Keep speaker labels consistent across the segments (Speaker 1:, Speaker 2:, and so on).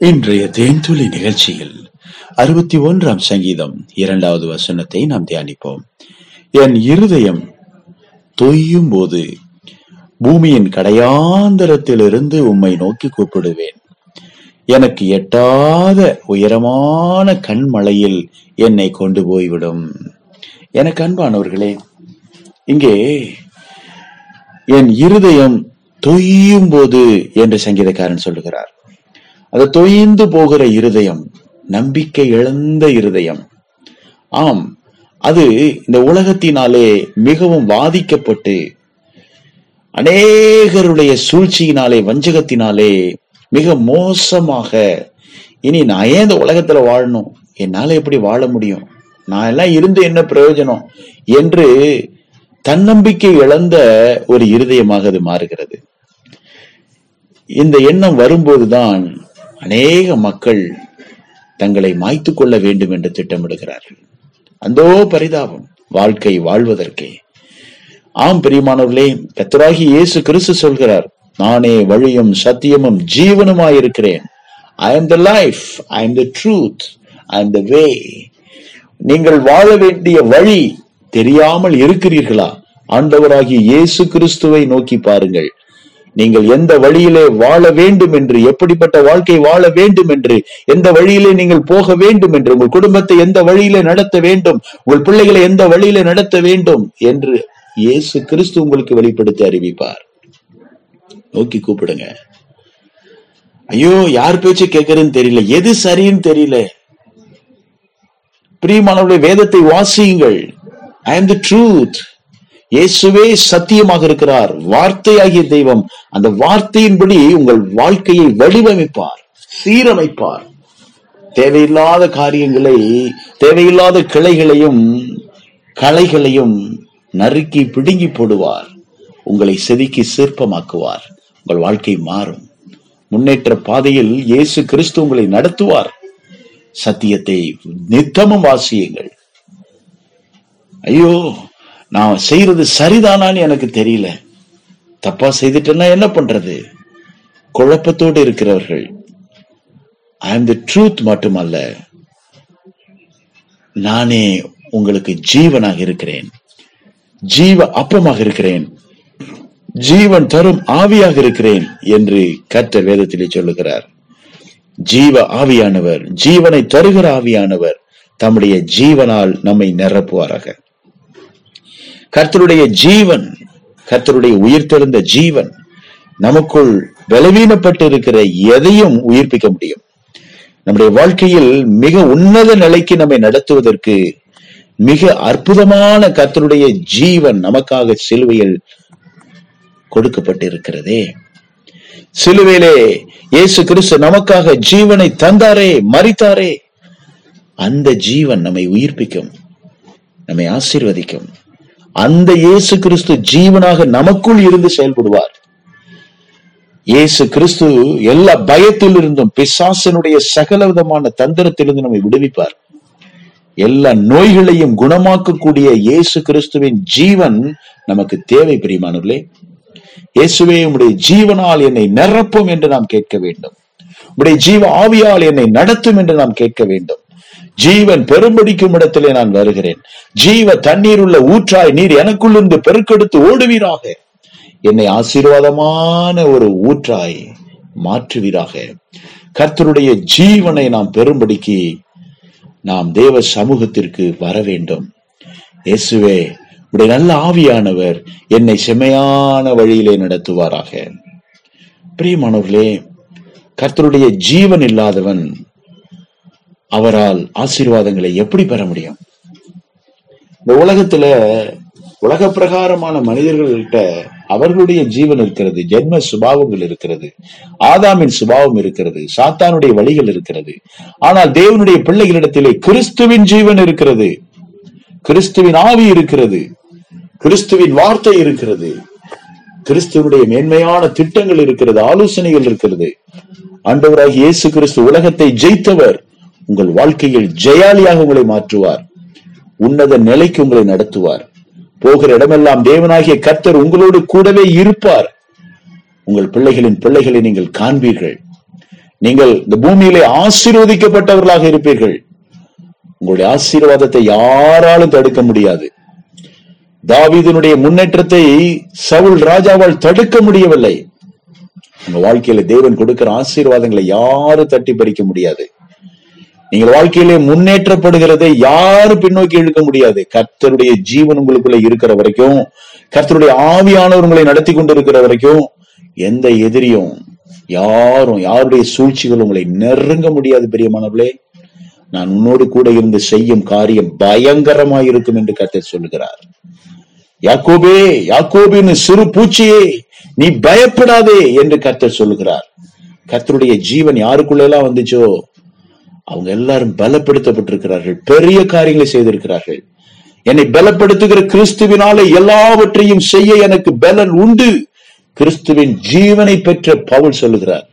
Speaker 1: இன்றைய தேன்துளி நிகழ்ச்சியில் அறுபத்தி ஒன்றாம் சங்கீதம் இரண்டாவது வசனத்தை நாம் தியானிப்போம். என் இருதயம் தொய்யும் போது பூமியின் கடையாந்தரத்திலிருந்து உம்மை நோக்கி கூப்பிடுவேன். எனக்கு எட்டாத உயரமான கண்மலையில் என்னை கொண்டு போய்விடும். எனக்கு அன்பானவர்களே இங்கே என் இருதயம் தொய்யும் போது என்று சங்கீதக்காரன் சொல்லுகிறார். அது தொய்ந்து போகிற இருதயம் நம்பிக்கை இழந்த இருதயம். ஆம் அது இந்த உலகத்தினாலே மிகவும் பாதிக்கப்பட்டு அநேகருடைய சூழ்ச்சியினாலே வஞ்சகத்தினாலே மிக மோசமாக இனி நான் ஏன் இந்த உலகத்துல வாழணும்? என்னால எப்படி வாழ முடியும்? நான் எல்லாம் இருந்து என்ன பிரயோஜனம்? என்று தன்னம்பிக்கை இழந்த ஒரு இருதயமாக அது மாறுகிறது. இந்த எண்ணம் வரும்போதுதான் அநேக மக்கள் தங்களை மாய்த்து கொள்ள வேண்டும் என்று திட்டமிடுகிறார்கள். அந்தோ பரிதாபம் வாழ்க்கை வாழ்வதற்கே. ஆம் பிரியமானவர்களே கத்தராகி இயேசு கிறிஸ்து சொல்கிறார் நானே வழியும் சத்தியமும் ஜீவனுமாயிருக்கிறேன். I am the life I am the truth I am the way நீங்கள் வாழ வேண்டிய வழி தெரியாமல் இருக்கிறீர்களா? ஆண்டவராகிய இயேசு கிறிஸ்துவை நோக்கி பாருங்கள். நீங்கள் எந்த வழியிலே வாழ வேண்டும் என்று எப்படிப்பட்ட வாழ்க்கை வாழ வேண்டும் என்று எந்த வழியிலே நீங்கள் போக வேண்டும் என்று உங்கள் குடும்பத்தை எந்த வழியிலே நடத்த வேண்டும் உங்கள் பிள்ளைகளை எந்த வழியிலே நடத்த வேண்டும் என்று இயேசு கிறிஸ்து உங்களுக்கு வெளிப்படுத்தி அறிவிப்பார். நோக்கி கூப்பிடுங்க. ஐயோ யார் பேச்சு கேட்கறதுன்னு தெரியல. எது சரின்னு தெரியல. பிரியமானவருடைய வேதத்தை வாசியுங்கள். ஐ எம் தி ட்ரூத் இயேசுவே சத்தியமாக இருக்கிறார். வார்த்தையாகிய தெய்வம் அந்த வார்த்தையின்படி உங்கள் வாழ்க்கையை வடிவமைப்பார் சீரமைப்பார். தேவையில்லாத காரியங்களை தேவையில்லாத கிளைகளையும் களைகளையும் நறுக்கி பிடுங்கி போடுவார். உங்களை செதுக்கி சிற்பமாக்குவார். உங்கள் வாழ்க்கை மாறும். முன்னேற்ற பாதையில் இயேசு கிறிஸ்து உங்களை நடத்துவார். சத்தியத்தை நித்தமும் வாசியுங்கள். ஐயோ நான் செய்யறது சரிதானான்னு எனக்கு தெரியல. தப்பா செய்துட்டேன்னா என்ன பண்றது? குழப்பத்தோடு இருக்கிறவர்கள். ஐ எம் தி ட்ரூத் மட்டுமல்ல. நானே உங்களுக்கு ஜீவனாக இருக்கிறேன். ஜீவ அப்பமாக இருக்கிறேன். ஜீவன் தரும் ஆவியாக இருக்கிறேன் என்று கற்ற வேதத்திலே சொல்லுகிறார். ஜீவ ஆவியானவர் ஜீவனை தருகிற ஆவியானவர் தம்முடைய ஜீவனால் நம்மை நிரப்புவாராக. கர்த்தருடைய ஜீவன் கர்த்தருடைய உயிர்த்தெழுந்த ஜீவன் நமக்குள் பலவீனப்பட்டு இருக்கிற எதையும் உயிர்ப்பிக்க முடியும். நம்முடைய வாழ்க்கையில் மிக உன்னத நிலைக்கு நம்மை நடத்துவதற்கு மிக அற்புதமான கர்த்தருடைய ஜீவன் நமக்காக சிலுவையில் கொடுக்கப்பட்டிருக்கிறதே. சிலுவையிலே இயேசு கிறிஸ்து நமக்காக ஜீவனை தந்தாரே மறித்தாரே அந்த ஜீவன் நம்மை உயிர்ப்பிக்கும் நம்மை ஆசீர்வதிக்கும். அந்த இயேசு கிறிஸ்து ஜீவனாக நமக்குள் இருந்து செயல்படுவார். இயேசு கிறிஸ்து எல்லா பயத்திலிருந்தும் பிசாசனுடைய சகல விதமான தந்திரத்திலிருந்து நம்மை விடுவிப்பார். எல்லா நோய்களையும் குணமாக்கக்கூடிய இயேசு கிறிஸ்துவின் ஜீவன் நமக்கு தேவை பிரியமானவர்களே. இயேசுவே உடைய ஜீவனால் என்னை நிரப்பும் என்று நாம் கேட்க வேண்டும். உடைய ஜீவ ஆவியால் என்னை நடத்தும் என்று நாம் கேட்க வேண்டும். ஜீவன் பெரும்படிக்கும் இடத்திலே நான் வருகிறேன். ஜீவ தண்ணீர் உள்ள ஊற்றாய் நீர் எனக்குள்ளிருந்து பெருக்கெடுத்து ஓடுவீராக. என்னை ஆசீர்வாதமான ஒரு ஊற்றாய் மாற்றுவீராக. கர்த்தருடைய ஜீவனை நாம் பெரும்படிக்கு நாம் தேவ சமூகத்திற்கு வர வேண்டும் இயேசுவே உடைய நல்ல ஆவியானவர் என்னை செம்மையான வழியிலே நடத்துவாராக. பிரியமானவர்களே கர்த்தருடைய ஜீவன் இல்லாதவன் அவரால் ஆசீர்வாதங்களை எப்படி பெற முடியும்? இந்த உலகத்துல உலக பிரகாரமான மனிதர்கள்கிட்ட அவர்களுடைய ஜீவன் இருக்கிறது ஜென்ம சுபாவங்கள் இருக்கிறது ஆதாமின் சுபாவம் இருக்கிறது சாத்தானுடைய வழிகள் இருக்கிறது. ஆனால் தேவனுடைய பிள்ளைகளிடத்திலே கிறிஸ்துவின் ஜீவன் இருக்கிறது கிறிஸ்துவின் ஆவி இருக்கிறது கிறிஸ்துவின் வார்த்தை இருக்கிறது கிறிஸ்துவனுடைய மேன்மையான திட்டங்கள் இருக்கிறது ஆலோசனைகள் இருக்கிறது. ஆண்டவராக இயேசு கிறிஸ்து உலகத்தை ஜெயித்தவர். உங்கள் வாழ்க்கையில் ஜெயாலியாக உங்களை மாற்றுவார். உன்னத நிலைக்கு உங்களை நடத்துவார். போகிற இடமெல்லாம் தேவனாகிய கர்த்தர் உங்களோடு கூடவே இருப்பார். உங்கள் பிள்ளைகளின் பிள்ளைகளை நீங்கள் காண்பீர்கள். நீங்கள் இந்த பூமியிலே ஆசீர்வதிக்கப்பட்டவர்களாக இருப்பீர்கள். உங்களுடைய ஆசீர்வாதத்தை யாராலும் தடுக்க முடியாது. தாவீதினுடைய முன்னேற்றத்தை சவுல் ராஜாவால் தடுக்க முடியவில்லை. உங்க வாழ்க்கையில தேவன் கொடுக்கிற ஆசீர்வாதங்களை யாரும் தட்டி பறிக்க முடியாது. நீங்கள் வாழ்க்கையிலே முன்னேற்றப்படுகிறதை யாரும் பின்னோக்கி இழுக்க முடியாது? கர்த்தருடைய ஜீவன் உங்களுக்குள்ள இருக்கிற வரைக்கும் கர்த்தருடைய ஆவியானவர் உங்களை நடத்தி கொண்டிருக்கிற வரைக்கும் எந்த எதிரியும் யாரும் யாருடைய சூழ்ச்சிகள் உங்களை நெருங்க முடியாது பெரியமானவர்களே. நான் உன்னோடு கூட இருந்து செய்யும் காரியம் பயங்கரமாய் இருக்கும் என்று கர்த்தர் சொல்லுகிறார். யாக்கோபே யாக்கோபின் சிறு பூச்சியே நீ பயப்படாதே என்று கர்த்தர் சொல்லுகிறார். கர்த்தருடைய ஜீவன் யாருக்குள்ள எல்லாம் வந்துச்சோ? அவங்க எல்லாரும் பலப்படுத்தப்பட்டிருக்கிறார்கள். பெரிய காரியங்களை செய்திருக்கிறார்கள். என்னை பலப்படுத்துகிற கிறிஸ்துவினாலே எல்லாவற்றையும் செய்ய எனக்கு பலன் உண்டு. கிறிஸ்துவின் ஜீவனை பெற்ற பவுல் சொல்லுகிறார்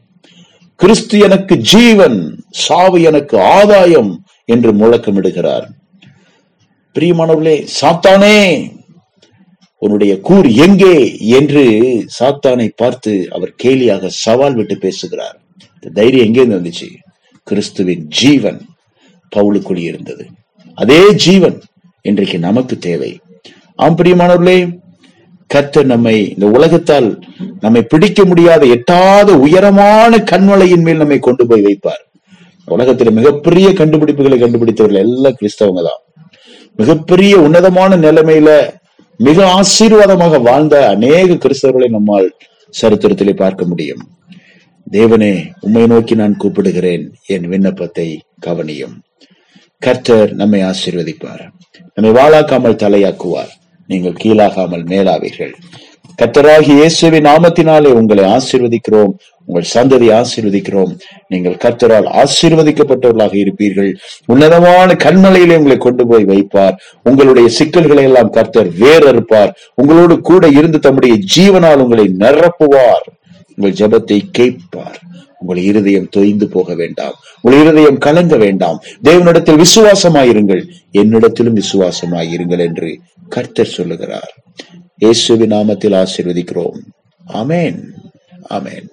Speaker 1: கிறிஸ்து எனக்கு ஜீவன் சாவு எனக்கு ஆதாயம் என்று முழக்கமிடுகிறார். பிரியமானவர்களே சாத்தானே உன்னுடைய கூர் எங்கே என்று சாத்தானை பார்த்து அவர் கேலியாக சவால் விட்டு பேசுகிறார். தைரியம் எங்கேருந்து வந்துச்சு? கிறிஸ்துவின் ஜீவன் பவுலுக்குள் இருந்தது. அதே ஜீவன் இன்றைக்கு நமக்கு தேவை. ஆம் பிரியமானவர்களே கர்த்தர் நம்மை இந்த உலகத்தால் நம்மை பிடிக்க முடியாத எட்டாத உயரமான கண்வலையின் மேல் நம்மை கொண்டு போய் வைப்பார். உலகத்தில் மிகப்பெரிய கண்டுபிடிப்புகளை கண்டுபிடித்தவர்கள் எல்லாம் கிறிஸ்தவங்க தான். மிகப்பெரிய உன்னதமான நிலைமையில மிக ஆசீர்வாதமாக வாழ்ந்த அநேக கிறிஸ்தவர்களை நம்மால் சரித்திரத்திலே பார்க்க முடியும். தேவனே உம்மை நோக்கி நான் கூப்பிடுகிறேன். என் விண்ணப்பத்தை கவனியும். கர்த்தர் நம்மை ஆசீர்வதிப்பார். நம்மை வாழாக்காமல் தலையாக்குவார். நீங்கள் கீழாகாமல் மேலாவீர்கள். கர்த்தராகி இயேசுவின் நாமத்தினாலே உங்களை ஆசீர்வதிக்கிறோம். உங்கள் சந்ததி ஆசீர்வதிக்கிறோம். நீங்கள் கர்த்தரால் ஆசீர்வதிக்கப்பட்டவர்களாக இருப்பீர்கள். உன்னதமான கண்மலையிலே உங்களை கொண்டு போய் வைப்பார். உங்களுடைய சிக்கல்களை எல்லாம் கர்த்தர் வேறறுப்பார் உங்களோடு கூட இருந்து தம்முடைய ஜீவனால் உங்களை நிரப்புவார். உங்கள் ஜெபத்தை கேட்பார். உங்கள் இருதயம் தொய்ந்து போக வேண்டாம். உங்கள் இருதயம் கலங்க வேண்டாம். தேவனிடத்தில் விசுவாசமாயிருங்கள். என்னிடத்திலும் விசுவாசமாயிருங்கள் என்று கர்த்தர் சொல்லுகிறார். இயேசுவின் நாமத்தில் ஆசீர்வதிக்கிறோம். அமேன் அமேன்